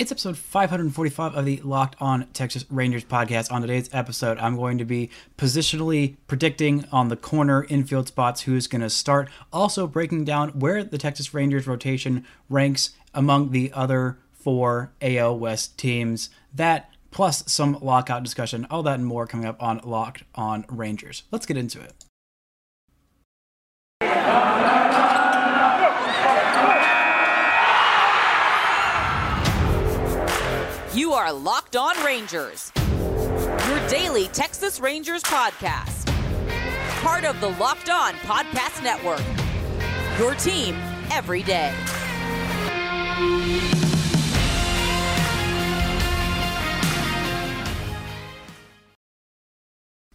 It's episode 545 of the Locked On Texas Rangers podcast. On today's episode, I'm going to be positionally predicting on the corner infield spots who's going to start, also breaking down where the Texas Rangers rotation ranks among the other four AL West teams. That plus some lockout discussion, all that and more coming up on Locked On Rangers. Let's get into it. You are Locked On Rangers, your daily Texas Rangers podcast. Part of the Locked On Podcast Network. Your team every day.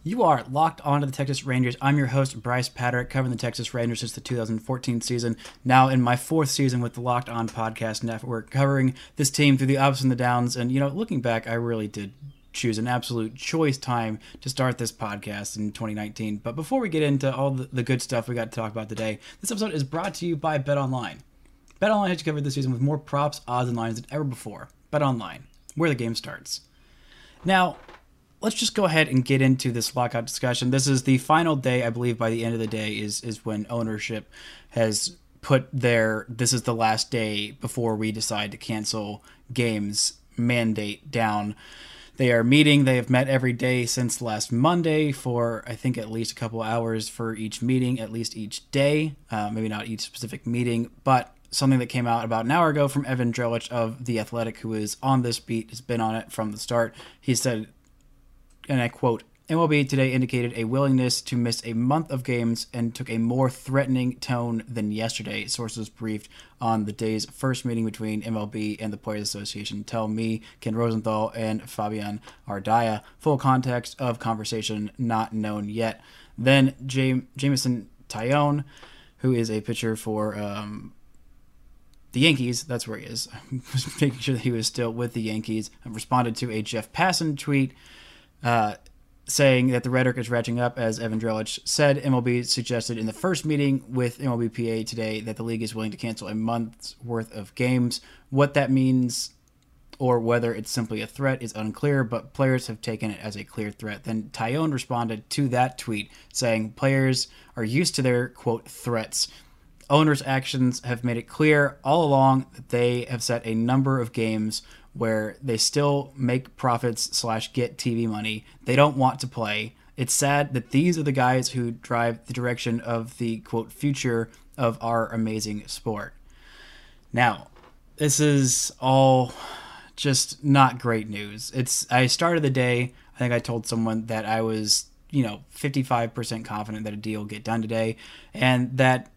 You are locked onto the Texas Rangers. I'm your host, Bryce Patrick, covering the Texas Rangers since the 2014 season. Now in my fourth season with the Locked On Podcast Network, covering this team through the ups and the downs. And, you know, looking back, I really did choose an absolute choice time to start this podcast in 2019. But before we get into all the good stuff we got to talk about today, this episode is brought to you by Bet Online. Bet Online has you covered this season with more props, odds, and lines than ever before. Bet Online, where the game starts. Now, let's just go ahead and get into this lockout discussion. This is the final day, I believe. By the end of the day, is is when ownership has put their this is the last day before we decide to cancel games mandate down. They are meeting. They have met every day since last Monday for I think at least a couple hours for each meeting, at least each day. Uh, maybe not each specific meeting, but something that came out about an hour ago from Evan Drellich of The Athletic, who is on this beat, has been on it from the start. He said and I quote, MLB today indicated a willingness to miss a month of games and took a more threatening tone than yesterday. Sources briefed on the day's first meeting between MLB and the Players Association tell me, Ken Rosenthal, and Fabian Ardaya. Full context of conversation not known yet. Then Jam- Jameson Taillon, who is a pitcher for um, the Yankees, that's where he is, making sure that he was still with the Yankees, responded to a Jeff Passan tweet uh, saying that the rhetoric is ratcheting up, as Evan Drellich said. MLB suggested in the first meeting with MLBPA today that the league is willing to cancel a month's worth of games. What that means or whether it's simply a threat is unclear, but players have taken it as a clear threat. Then Taillon responded to that tweet saying players are used to their quote threats. Owners' actions have made it clear all along that they have set a number of games where they still make profits slash get TV money. They don't want to play. It's sad that these are the guys who drive the direction of the quote future of our amazing sport. Now, this is all just not great news. It's I started the day, I think I told someone that I was, you know, 55% confident that a deal get done today and that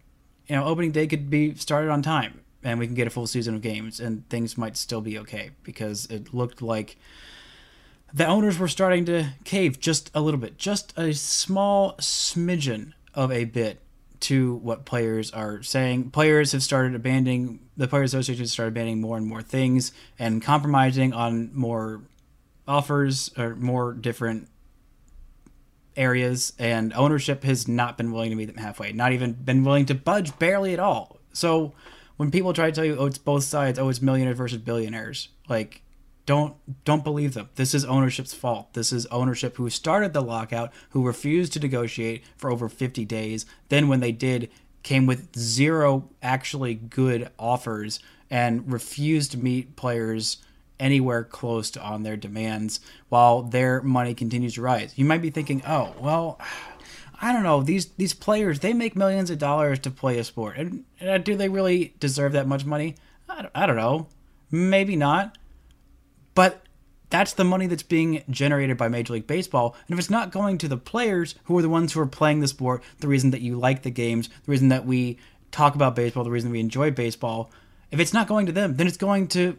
you know, opening day could be started on time and we can get a full season of games and things might still be okay because it looked like the owners were starting to cave just a little bit, just a small smidgen of a bit to what players are saying. Players have started abandoning the players association has started abandoning more and more things and compromising on more offers or more different areas and ownership has not been willing to meet them halfway not even been willing to budge barely at all so when people try to tell you, oh, it's both sides, oh, it's millionaires versus billionaires, like don't don't believe them. This is ownership's fault. This is ownership who started the lockout, who refused to negotiate for over 50 days. Then when they did, came with zero actually good offers and refused to meet players anywhere close to on their demands while their money continues to rise. You might be thinking, "Oh, well, I don't know these these players they make millions of dollars to play a sport. And, and uh, do they really deserve that much money? I don't, I don't know. Maybe not. But that's the money that's being generated by Major League Baseball. And if it's not going to the players who are the ones who are playing the sport the reason that you like the games the reason that we talk about baseball the reason we enjoy baseball if it's not going to them then it's going to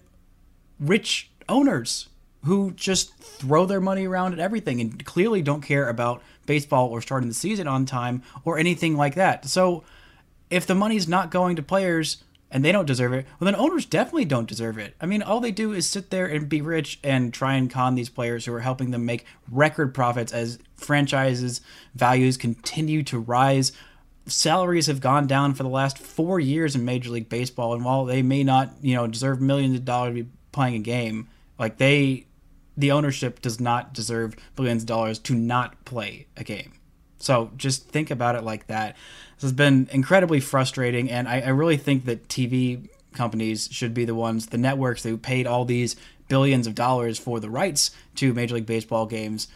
rich owners who just throw their money around at everything and clearly don't care about baseball or starting the season on time or anything like that. So if the money's not going to players and they don't deserve it, well, then owners definitely don't deserve it. I mean, all they do is sit there and be rich and try and con these players who are helping them make record profits as franchises' values continue to rise. Salaries have gone down for the last four years in Major League Baseball, and while they may not, you know, deserve millions of dollars to be playing a game. Like they, the ownership does not deserve billions of dollars to not play a game. So just think about it like that. This has been incredibly frustrating, and I, I really think that TV companies should be the ones, the networks who paid all these billions of dollars for the rights to Major League Baseball games,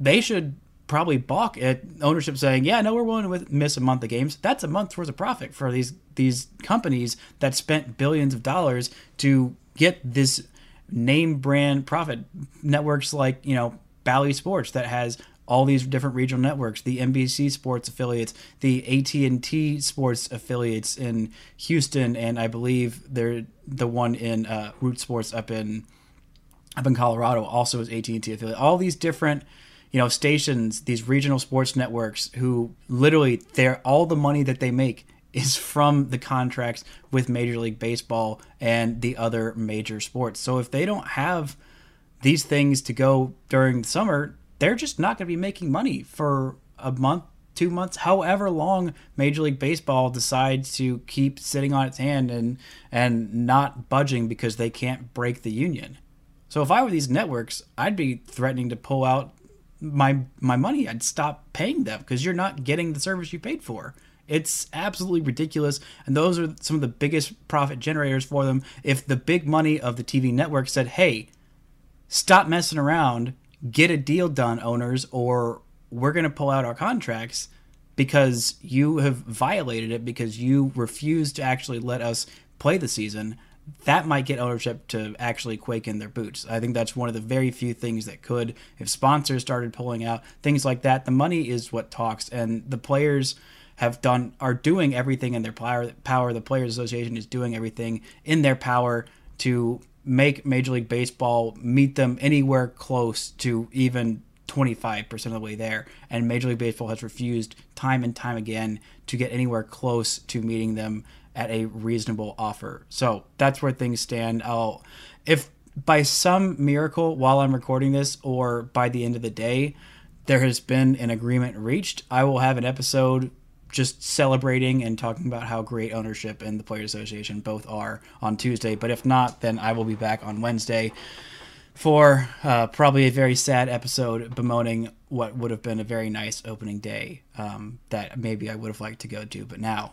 they should probably balk at ownership saying, "Yeah, no, we're willing to miss a month of games." That's a month's worth of profit for these these companies that spent billions of dollars to get this name brand profit. Networks like you know Bally Sports that has all these different regional networks, the NBC Sports affiliates, the AT&T Sports affiliates in Houston, and I believe they're the one in uh, Root Sports up in up in Colorado also is AT&T affiliate. All these different you know stations, these regional sports networks, who literally they're all the money that they make is from the contracts with Major League Baseball and the other major sports. So if they don't have these things to go during the summer, they're just not going to be making money for a month, two months, however long Major League Baseball decides to keep sitting on its hand and and not budging because they can't break the union. So if I were these networks, I'd be threatening to pull out my my money. I'd stop paying them because you're not getting the service you paid for. It's absolutely ridiculous, and those are some of the biggest profit generators for them. If the big money of the TV network said, "Hey, stop messing around get a deal done, owners, or we're going to pull out our contracts because you have violated it because you refused to actually let us play the season. That might get ownership to actually quake in their boots. I think that's one of the very few things that could. If sponsors started pulling out things like that, the money is what talks, and the players have done are doing everything in their power. Power. The Players Association is doing everything in their power to make Major League Baseball meet them anywhere close to even 25% of the way there. And Major League Baseball has refused time and time again to get anywhere close to meeting them at a reasonable offer. So that's where things stand. I'll, if by some miracle while I'm recording this or by the end of the day, there has been an agreement reached, I will have an episode just celebrating and talking about how great ownership and the Players Association both are on Tuesday. But if not, then I will be back on Wednesday for uh, probably a very sad episode bemoaning what would have been a very nice opening day um, that maybe I would have liked to go to. But now,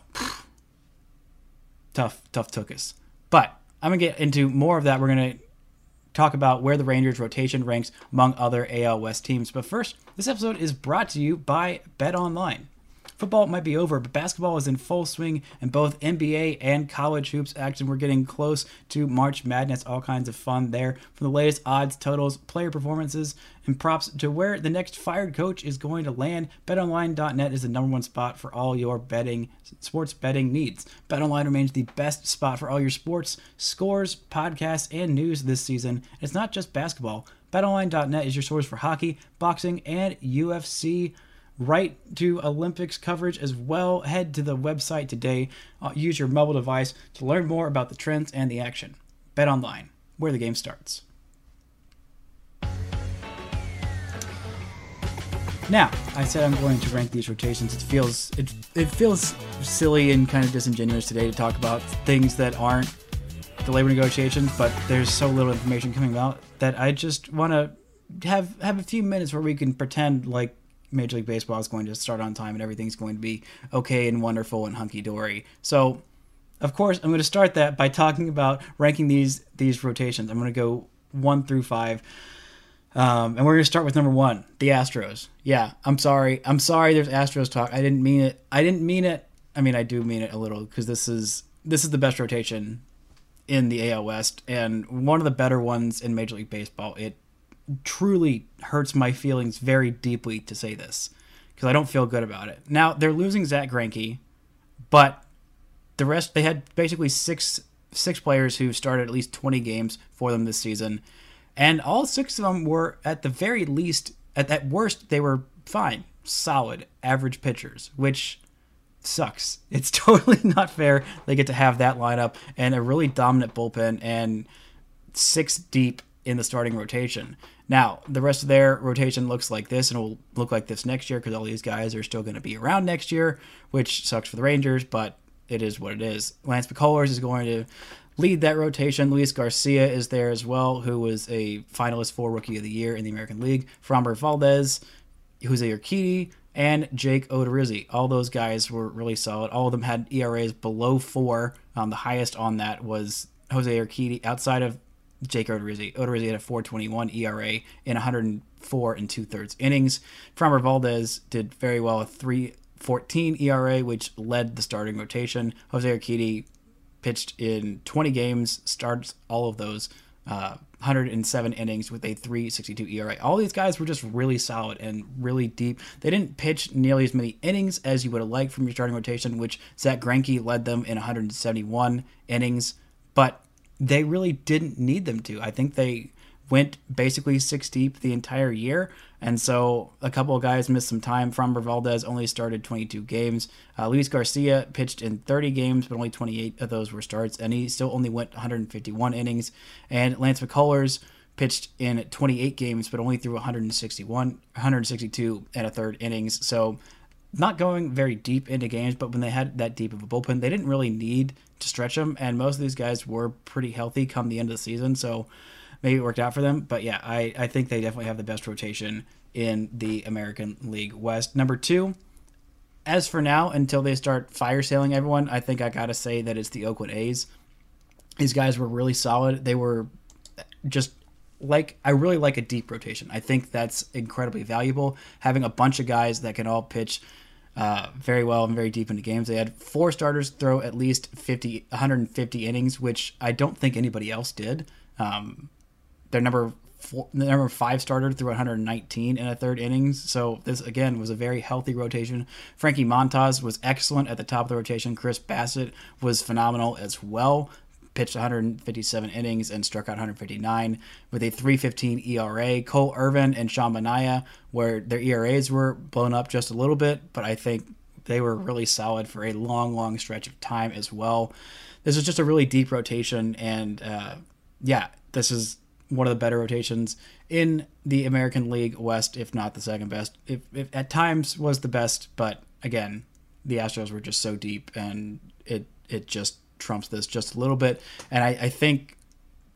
tough, tough took us. But I'm going to get into more of that. We're going to talk about where the Rangers rotation ranks among other AL West teams. But first, this episode is brought to you by Bet Online. Football might be over, but basketball is in full swing, and both NBA and college hoops action. We're getting close to March Madness, all kinds of fun there. From the latest odds, totals, player performances, and props to where the next fired coach is going to land, betonline.net is the number one spot for all your betting, sports betting needs. BetOnline remains the best spot for all your sports, scores, podcasts, and news this season. It's not just basketball. BetOnline.net is your source for hockey, boxing, and UFC right to Olympics coverage as well. Head to the website today. Uh, use your mobile device to learn more about the trends and the action. Bet online, where the game starts. Now, I said I'm going to rank these rotations. It feels it it feels silly and kind of disingenuous today to talk about things that aren't the labor negotiations, but there's so little information coming out that I just want to have have a few minutes where we can pretend like Major League Baseball is going to start on time and everything's going to be okay and wonderful and hunky dory. So, of course, I'm going to start that by talking about ranking these these rotations. I'm going to go one through five. Um, and we're going to start with number one, the Astros. Yeah, I'm sorry. I'm sorry. There's Astros talk. I didn't mean it. I didn't mean it. I mean, I do mean it a little because this is this is the best rotation in the AL West and one of the better ones in Major League Baseball. It truly hurts my feelings very deeply to say this because I don't feel good about it. Now they're losing Zack Greinke, but the rest they had basically six six players who started at least 20 games for them this season, and all six of them were at the very least at that worst they were fine, solid, average pitchers, which sucks. It's totally not fair. They get to have that lineup and a really dominant bullpen and six deep in the starting rotation. Now, the rest of their rotation looks like this and will look like this next year because all these guys are still going to be around next year, which sucks for the Rangers, but it is what it is. Lance McCullers is going to lead that rotation. Luis Garcia is there as well, who was a finalist for Rookie of the Year in the American League. Framber Valdez, Jose Urquidy, and Jake Odorizzi. All those guys were really solid. All of them had ERAs below four. Um, the highest on that was Jose Urquidy, outside of Jake Odorizzi. Odorizzi had a 421 ERA in 104 and two thirds innings. Framber Valdez did very well, a 314 ERA, which led the starting rotation. Jose Urquidy pitched in 20 games, starts all of those. Uh, 107 innings with a 362 ERA. All these guys were just really solid and really deep. They didn't pitch nearly as many innings as you would have liked from your starting rotation, which Zack Greinke led them in 171 innings, but they really didn't need them to. I think they went basically six deep the entire year. And so a couple of guys missed some time. Framber Valdez only started 22 games. Uh, Luis Garcia pitched in 30 games, but only 28 of those were starts, and he still only went 151 innings. And Lance McCullers pitched in 28 games, but only threw 161, 162 and a third innings. So not going very deep into games, but when they had that deep of a bullpen, they didn't really need to stretch them. And most of these guys were pretty healthy come the end of the season. So maybe it worked out for them. But yeah, I, I think they definitely have the best rotation in the American League West. Number two, as for now, until they start fire sailing everyone, I think I got to say that it's the Oakland A's. These guys were really solid. They were just like I really like a deep rotation. I think that's incredibly valuable. Having a bunch of guys that can all pitch uh, very well and very deep into games. They had four starters throw at least 50, 150 innings, which I don't think anybody else did. Um, their number four, the number five starter threw 119 in a third innings. So this again was a very healthy rotation. Frankie Montas was excellent at the top of the rotation. Chris Bassitt was phenomenal as well. Pitched 157 innings and struck out 159 with a 315 ERA. Cole Irvin and Sean Manaea, where their ERAs were blown up just a little bit, but I think they were really solid for a long, long stretch of time as well. This was just a really deep rotation, and uh, yeah, this is one of the better rotations in the American League West, if not the second best. If, if at times was the best, but again, the Astros were just so deep, and it it just trumps this just a little bit. And I, I think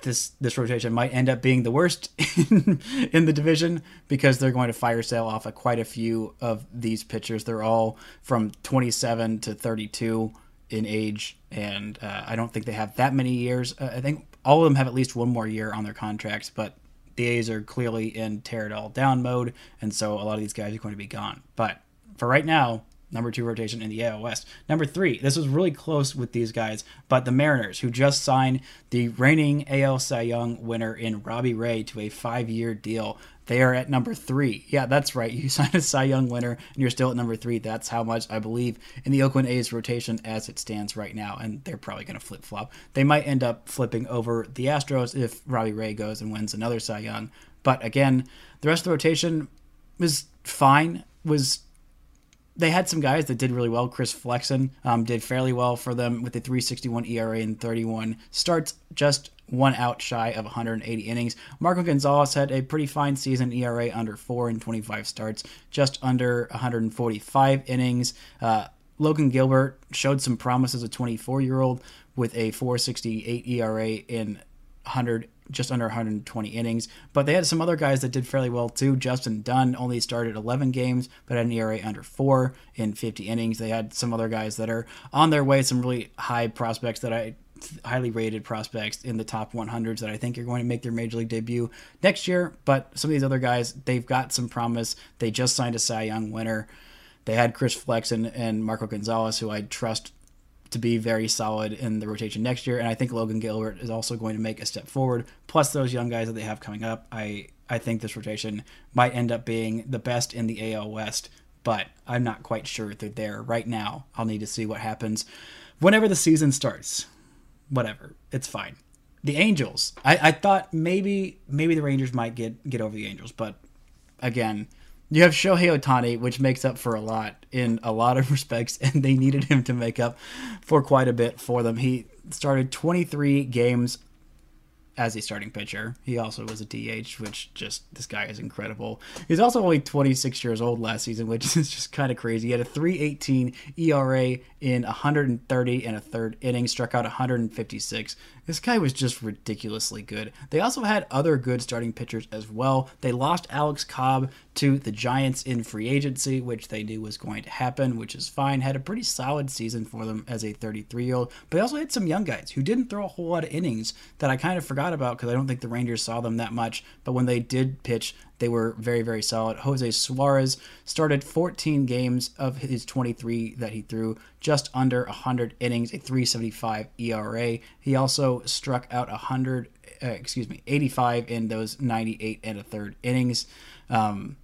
this this rotation might end up being the worst in, in the division because they're going to fire sale off a, quite a few of these pitchers. They're all from 27 to 32 in age, and uh, I don't think they have that many years. Uh, I think all of them have at least one more year on their contracts, but the A's are clearly in tear it all down mode, and so a lot of these guys are going to be gone. But for right now, number two rotation in the AL West. Number three, this was really close with these guys, but the Mariners, who just signed the reigning AL Cy Young winner in Robbie Ray to a five year deal. They are at number three. Yeah, that's right. You signed a Cy Young winner and you're still at number three. That's how much I believe in the Oakland A's rotation as it stands right now. And they're probably going to flip flop. They might end up flipping over the Astros if Robbie Ray goes and wins another Cy Young. But again, the rest of the rotation was fine. Was they had some guys that did really well. Chris Flexen um, did fairly well for them with a 361 ERA and 31 starts, just one out shy of 180 innings. Marco Gonzales had a pretty fine season, ERA under four and 25 starts, just under 145 innings. Uh, Logan Gilbert showed some promise as a 24 year old with a 468 ERA in 100 just under 120 innings. But they had some other guys that did fairly well too. Justin Dunn only started 11 games, but had an ERA under four in 50 innings. They had some other guys that are on their way, some really high prospects that I highly rated prospects in the top 100s that I think are going to make their major league debut next year. But some of these other guys, they've got some promise. They just signed a Cy Young winner. They had Chris Flexen and Marco Gonzales, who I trust to be very solid in the rotation next year. And I think Logan Gilbert is also going to make a step forward. Plus those young guys that they have coming up, I I think this rotation might end up being the best in the AL West. But I'm not quite sure they're there right now. I'll need to see what happens whenever the season starts. Whatever, it's fine. The Angels. I, I thought maybe maybe the Rangers might get get over the Angels, but again, you have Shohei Ohtani, which makes up for a lot in a lot of respects, and they needed him to make up for quite a bit for them. He started 23 games as a starting pitcher. He also was a DH, which just this guy is incredible. He's also only 26 years old last season, which is just kind of crazy. He had a 3.18 ERA in 130 and a third inning, struck out 156. This guy was just ridiculously good. They also had other good starting pitchers as well. They lost Alex Cobb to the Giants in free agency, which they knew was going to happen, which is fine. Had a pretty solid season for them as a 33 year old, but they also had some young guys who didn't throw a whole lot of innings that I kind of forgot about because I don't think the Rangers saw them that much. But when they did pitch, they were very, very solid. Jose Suarez started 14 games of his 23 that he threw, just under 100 innings, a 375 ERA. He also struck out 100, uh, excuse me, 85 in those 98 and a third innings. Um,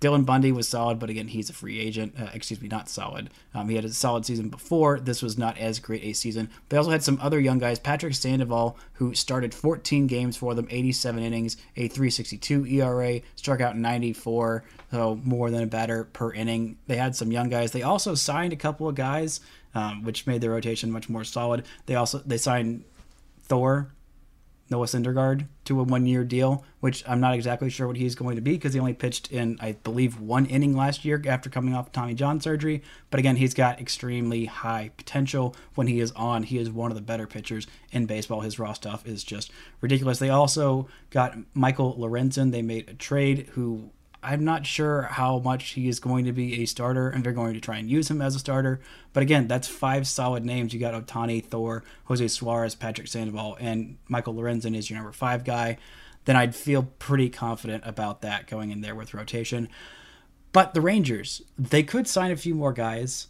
Dylan Bundy was solid, but again, he's a free agent. Uh, excuse me, not solid. Um, he had a solid season before. This was not as great a season. They also had some other young guys. Patrick Sandoval, who started 14 games for them, 87 innings, a 362 ERA, struck out 94, so more than a batter per inning. They had some young guys. They also signed a couple of guys, um, which made their rotation much more solid. They also they signed Thor Noah Syndergaard to a one-year deal, which I'm not exactly sure what he's going to be because he only pitched in, I believe, one inning last year after coming off Tommy John surgery. But again, he's got extremely high potential when he is on. He is one of the better pitchers in baseball. His raw stuff is just ridiculous. They also got Michael Lorenzen. They made a trade who I'm not sure how much he is going to be a starter, and they're going to try and use him as a starter. But again, that's five solid names. You got Ohtani, Thor, Jose Suarez, Patrick Sandoval, and Michael Lorenzen is your number five guy. Then I'd feel pretty confident about that going in there with rotation. But the Rangers, they could sign a few more guys.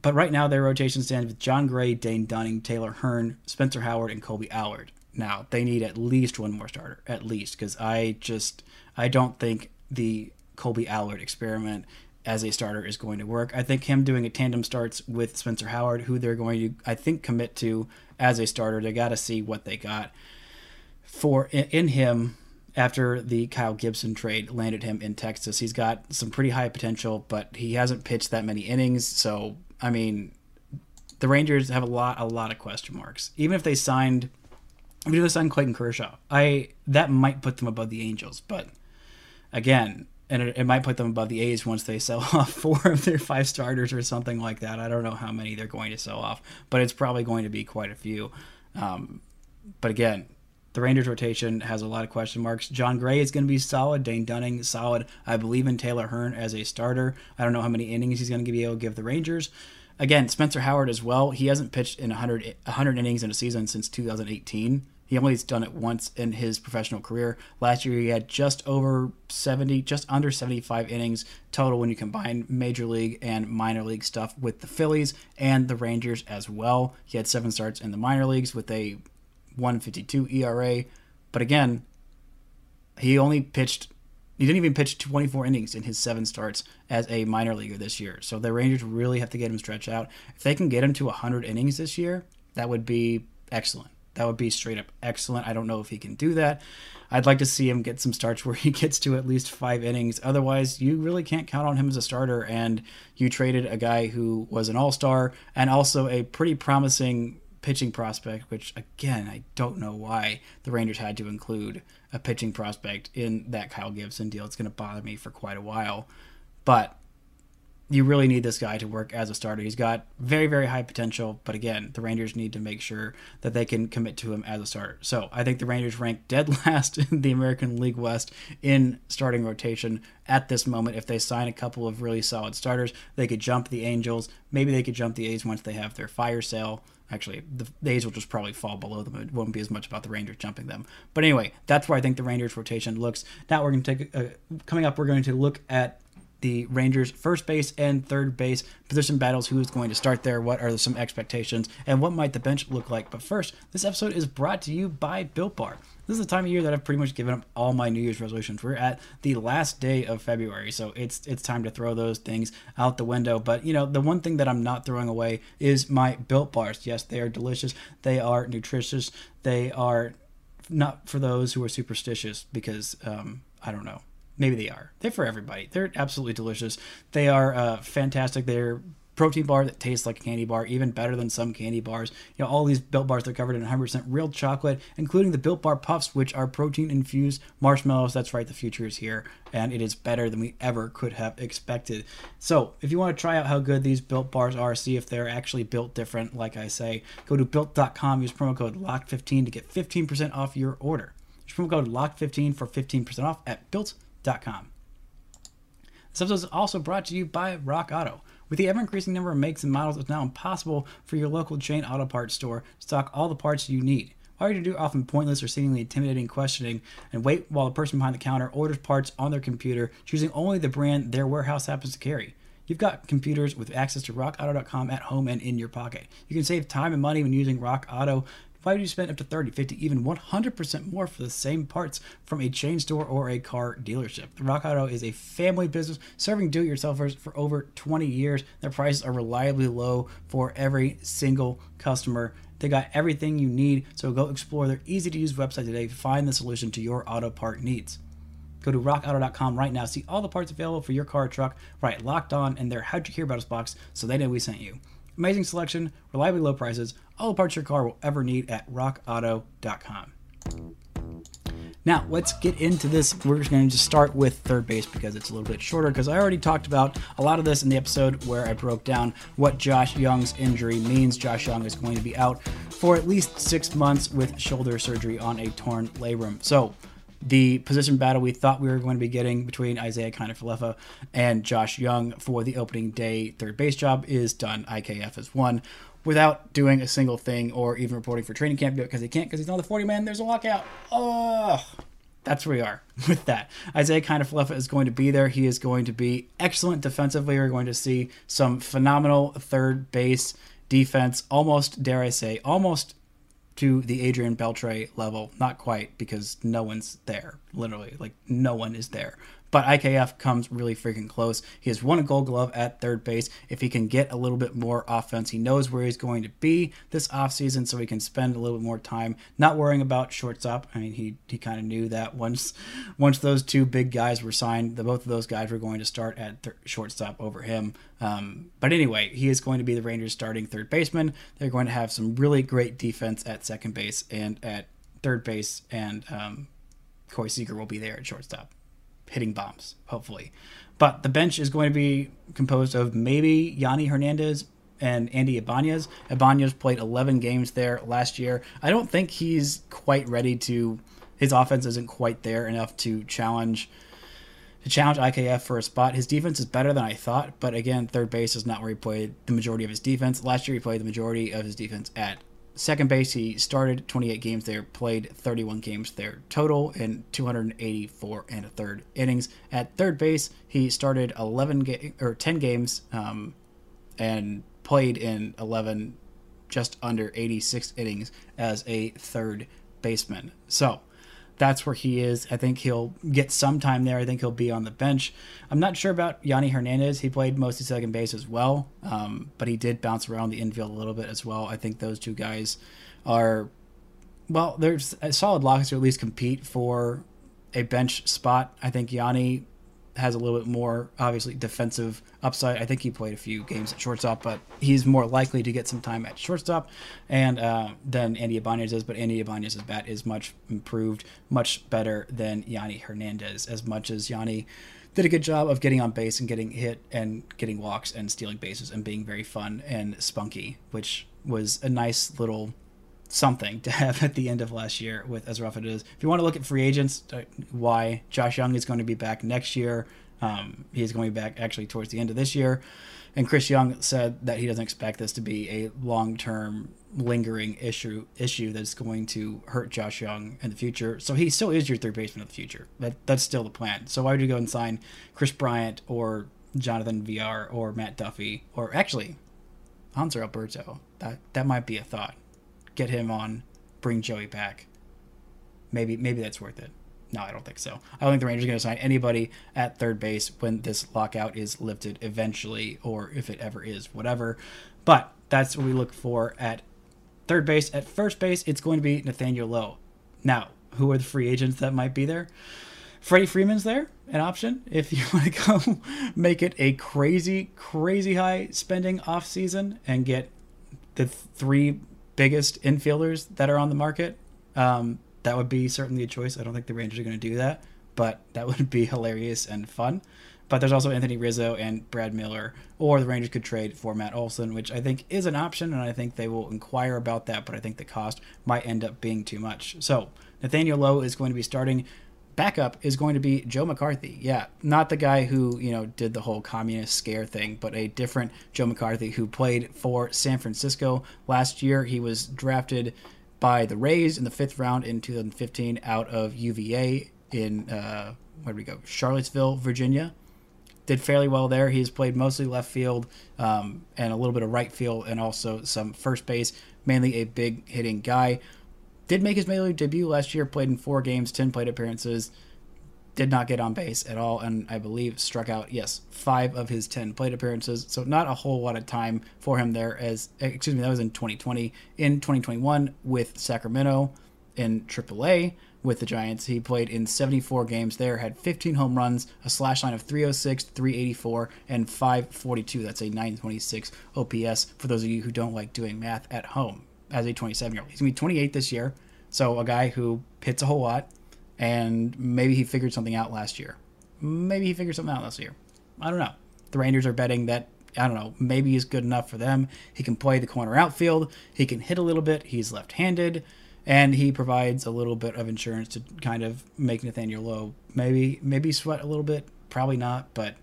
But right now, their rotation stands with Jon Gray, Dane Dunning, Taylor Hearn, Spencer Howard, and Kolby Allard. Now, they need at least one more starter, at least, because I just, I don't think the Kolby Allard experiment as a starter is going to work. I think him doing a tandem starts with Spencer Howard, who they're going to, I think, commit to as a starter. They got to see what they got for in him after the Kyle Gibson trade landed him in Texas. He's got some pretty high potential, but he hasn't pitched that many innings. So, I mean, the Rangers have a lot, a lot of question marks. Even if they signed, if they signed Clayton Kershaw, I that might put them above the Angels. But again, and it, it, might put them above the A's once they sell off four of their five starters or something like that. I don't know how many they're going to sell off, but it's probably going to be quite a few. Um, but again, the Rangers rotation has a lot of question marks. Jon Gray is going to be solid. Dane Dunning solid. I believe in Taylor Hearn as a starter. I don't know how many innings he's going to be able to give the Rangers. Again, Spencer Howard as well. He hasn't pitched in 100, 100 innings in a season since 2018. He only has done it once in his professional career. Last year, he had just over 70, just under 75 innings total when you combine major league and minor league stuff with the Phillies and the Rangers as well. He had seven starts in the minor leagues with a 152 ERA. But again, he only pitched, he didn't even pitch 24 innings in his seven starts as a minor leaguer this year. So the Rangers really have to get him stretched out. If they can get him to 100 innings this year, that would be excellent that would be straight up excellent. I don't know if he can do that. I'd like to see him get some starts where he gets to at least five innings. Otherwise, you really can't count on him as a starter. And you traded a guy who was an all star and also a pretty promising pitching prospect, which again, I don't know why the Rangers had to include a pitching prospect in that Kyle Gibson deal. It's going to bother me for quite a while. But you really need this guy to work as a starter. He's got very, very high potential, but again, the Rangers need to make sure that they can commit to him as a starter. So I think the Rangers rank dead last in the American League West in starting rotation at this moment. If they sign a couple of really solid starters, they could jump the Angels. Maybe they could jump the A's once they have their fire sale. Actually, the, the A's will just probably fall below them. It won't be as much about the Rangers jumping them. But anyway, that's where I think the Rangers rotation looks. Now we're going to take, coming up, we're going to look at the Rangers' first base and third base position battles. Who is going to start there? What are some expectations? And what might the bench look like? But first, this episode is brought to you by Built Bar. This is the time of year that I've pretty much given up all my New Year's resolutions. We're at the last day of February, so it's it's time to throw those things out the window. But you know, the one thing that I'm not throwing away is my Built Bars. Yes, they are delicious. They are nutritious. They are not for those who are superstitious because um, I don't know maybe they are. They're for everybody. They're absolutely delicious. They are uh, fantastic. They're protein bar that tastes like a candy bar, even better than some candy bars. You know, all these built bars they're covered in 100% real chocolate, including the built bar puffs, which are protein infused marshmallows. That's right, the future is here, and it is better than we ever could have expected. So, if you want to try out how good these built bars are, see if they're actually built different, like I say, go to built.com, use promo code LOCK15 to get 15% off your order. Use promo code LOCK15 for 15% off at built.com. This episode is also brought to you by Rock Auto. With the ever increasing number of makes and models, it's now impossible for your local chain auto parts store to stock all the parts you need. Why would you do often pointless or seemingly intimidating questioning and wait while the person behind the counter orders parts on their computer, choosing only the brand their warehouse happens to carry? You've got computers with access to rockauto.com at home and in your pocket. You can save time and money when using Rock Auto why would you spend up to 30, 50, even 100% more for the same parts from a chain store or a car dealership? Rock Auto is a family business serving do it yourselfers for over 20 years. Their prices are reliably low for every single customer. They got everything you need, so go explore their easy to use website today. Find the solution to your auto part needs. Go to rockauto.com right now. See all the parts available for your car or truck. Right, locked on in their How'd You Hear About Us box so they know we sent you. Amazing selection, reliably low prices, all the parts your car will ever need at rockauto.com. Now, let's get into this. We're just going to start with third base because it's a little bit shorter because I already talked about a lot of this in the episode where I broke down what Josh Jung's injury means. Josh Jung is going to be out for at least six months with shoulder surgery on a torn labrum. So, the position battle we thought we were going to be getting between Isiah Kiner-Falefa and Josh Jung for the opening day third base job is done. IKF has won without doing a single thing or even reporting for training camp because he can't because he's not the 40 man. There's a lockout. Oh, that's where we are with that. Isiah Kiner-Falefa is going to be there. He is going to be excellent defensively. We're going to see some phenomenal third base defense, almost, dare I say, almost to the Adrian Beltre level. Not quite because no one's there, literally. Like, no one is there but IKF comes really freaking close. He has won a gold glove at third base. If he can get a little bit more offense, he knows where he's going to be this offseason, so he can spend a little bit more time not worrying about shortstop. I mean, he, he kind of knew that once once those two big guys were signed, the both of those guys were going to start at th- shortstop over him. Um, but anyway, he is going to be the Rangers' starting third baseman. They're going to have some really great defense at second base and at third base, and um, Corey Seager will be there at shortstop hitting bombs, hopefully. But the bench is going to be composed of maybe Yonny Hernandez and Andy Ibanez. Ibanez played 11 games there last year. I don't think he's quite ready to. His offense isn't quite there enough to challenge to challenge IKF for a spot. His defense is better than I thought, but again, third base is not where he played the majority of his defense. Last year, he played the majority of his defense at second base, he started 28 games there, played 31 games there total in 284 and a third innings. At third base, he started 11 ga- or 10 games um, and played in 11, just under 86 innings as a third baseman. So that's where he is. I think he'll get some time there. I think he'll be on the bench. I'm not sure about Yonny Hernandez. He played mostly second base as well, um, but he did bounce around the infield a little bit as well. I think those two guys are, well, there's solid locks to at least compete for a bench spot. I think Yonny has a little bit more obviously defensive upside. I think he played a few games at shortstop, but he's more likely to get some time at shortstop and uh, than Andy Ibanez is. But Andy Ibanez's bat is much improved, much better than Yonny Hernandez. As much as Yonny did a good job of getting on base and getting hit and getting walks and stealing bases and being very fun and spunky, which was a nice little something to have at the end of last year with as rough as it is. If you want to look at free agents, uh, why Josh Jung is going to be back next year. Um, he's going back actually towards the end of this year. And Chris Young said that he doesn't expect this to be a long-term lingering issue issue that's going to hurt Josh Jung in the future. So he still is your third baseman of the future. That that's still the plan. So why would you go and sign Kris Bryant or Jonathan Villar or Matt Duffy or actually Hanser Alberto? That that might be a thought get him on, bring Joey back. Maybe maybe that's worth it. No, I don't think so. I don't think the Rangers are going to sign anybody at third base when this lockout is lifted eventually, or if it ever is, whatever. But that's what we look for at third base. At first base, it's going to be Nathaniel Lowe. Now, who are the free agents that might be there? Freddie Freeman's there, an option if you want to go make it a crazy, crazy high spending off season and get the three biggest infielders that are on the market. Um, that would be certainly a choice. I don't think the Rangers are going to do that, but that would be hilarious and fun. But there's also Anthony Rizzo and Brad Miller, or the Rangers could trade for Matt Olson, which I think is an option, and I think they will inquire about that. But I think the cost might end up being too much. So Nathaniel Lowe is going to be starting. Backup is going to be Joe McCarthy. Yeah, not the guy who you know did the whole communist scare thing, but a different Joe McCarthy who played for San Francisco last year. He was drafted by the Rays in the fifth round in 2015 out of UVA in uh, where do we go? Charlottesville, Virginia did fairly well there. He's played mostly left field um, and a little bit of right field and also some first base. Mainly a big hitting guy. Did make his major league debut last year. Played in four games, ten plate appearances. Did not get on base at all, and I believe struck out yes five of his ten plate appearances. So not a whole lot of time for him there. As excuse me, that was in 2020. In 2021 with Sacramento in AAA with the Giants. He played in 74 games there, had 15 home runs, a slash line of 306, 384, and 542. That's a 926 OPS for those of you who don't like doing math at home as a 27 year old. He's going to be 28 this year. So a guy who hits a whole lot, and maybe he figured something out last year. Maybe he figured something out last year. I don't know. The Rangers are betting that I don't know, maybe he's good enough for them. He can play the corner outfield. He can hit a little bit. He's left handed and he provides a little bit of insurance to kind of make Nathaniel Lowe maybe maybe sweat a little bit. Probably not, but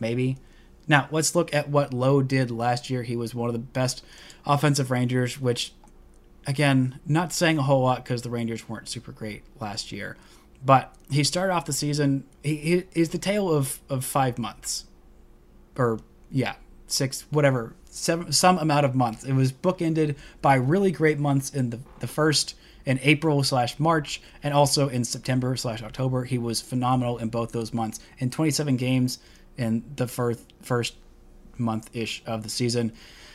maybe. Now let's look at what Lowe did last year. He was one of the best offensive Rangers, which again, not saying a whole lot because the Rangers weren't super great last year. But he started off the season. He, he is the tale of of five months, or yeah, six, whatever, seven, some amount of months. It was bookended by really great months in the the first in April slash March and also in September slash October. He was phenomenal in both those months. In 27 games in the first first month ish of the season,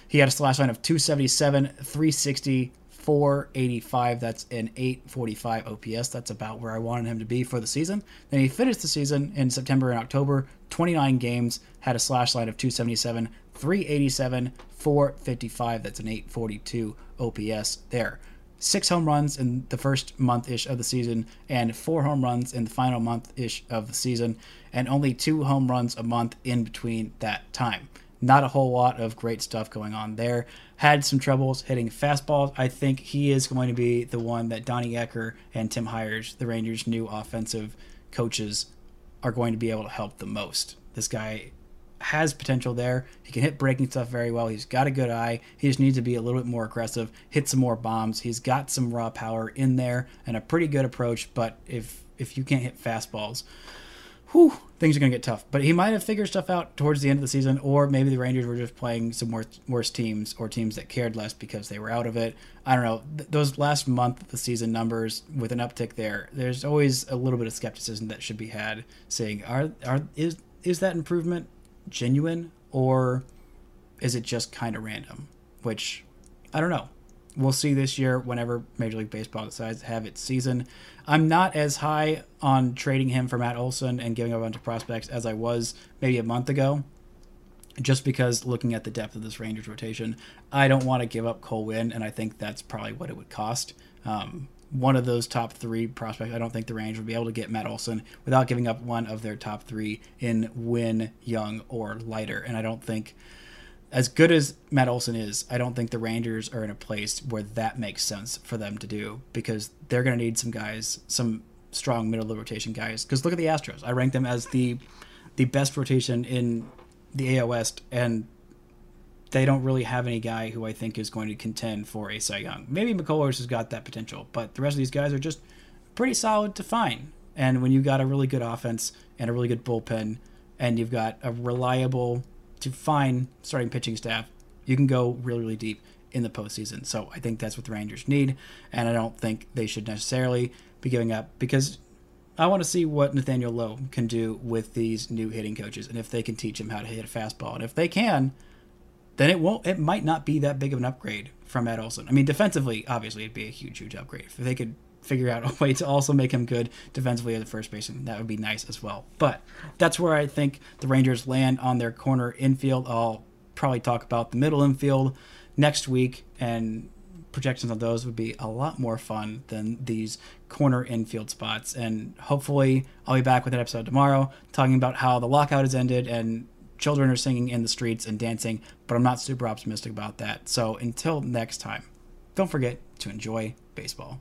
he had a slash line of 277, 360, 485. That's an 845 OPS. That's about where I wanted him to be for the season. Then he finished the season in September and October, 29 games, had a slash line of 277, 387, 455. That's an 842 OPS there six home runs in the first month ish of the season and four home runs in the final month ish of the season, and only two home runs a month in between that time. Not a whole lot of great stuff going on there. Had some troubles hitting fastballs. I think he is going to be the one that Donnie Ecker and Tim Hyers, the Rangers' new offensive coaches, are going to be able to help the most. This guy has potential there. He can hit breaking stuff very well. He's got a good eye. He just needs to be a little bit more aggressive, hit some more bombs. He's got some raw power in there and a pretty good approach. But if if you can't hit fastballs, whew, things are going to get tough. But he might have figured stuff out towards the end of the season, or maybe the Rangers were just playing some worse, worse teams or teams that cared less because they were out of it. I don't know. Th- those last month of the season numbers with an uptick there, there's always a little bit of skepticism that should be had, saying, are are is is that improvement genuine or is it just kind of random? Which I don't know. We'll see this year whenever Major League Baseball decides to have its season. I'm not as high on trading him for Matt Olson and giving up a bunch of prospects as I was maybe a month ago. Just because looking at the depth of this Rangers rotation, I don't want to give up Cole Winn, and I think that's probably what it would cost. Um, one of those top three prospects. I don't think the Rangers would be able to get Matt Olson without giving up one of their top three in Winn, Jung, or Leiter, And I don't think, as good as Matt Olson is, I don't think the Rangers are in a place where that makes sense for them to do because they're going to need some guys, some strong middle of rotation guys. Because look at the Astros. I rank them as the the best rotation in the AL West, and they don't really have any guy who I think is going to contend for a Cy Young. Maybe McCullers has got that potential, but the rest of these guys are just pretty solid to fine. And when you've got a really good offense and a really good bullpen, and you've got a reliable to find starting pitching staff, you can go really, really deep in the postseason. So I think that's what the Rangers need, and I don't think they should necessarily be giving up because I want to see what Nathaniel Lowe can do with these new hitting coaches and if they can teach him how to hit a fastball. And if they can, then it won't. It might not be that big of an upgrade from Ed Olson. I mean, defensively, obviously, it'd be a huge, huge upgrade if they could figure out a way to also make him good defensively at the first baseman. That would be nice as well. But that's where I think the Rangers land on their corner infield. I'll probably talk about the middle infield next week and projections on those would be a lot more fun than these corner infield spots. And hopefully, I'll be back with an episode tomorrow talking about how the lockout has ended and children are singing in the streets and dancing, but I'm not super optimistic about that. So until next time, don't forget to enjoy baseball.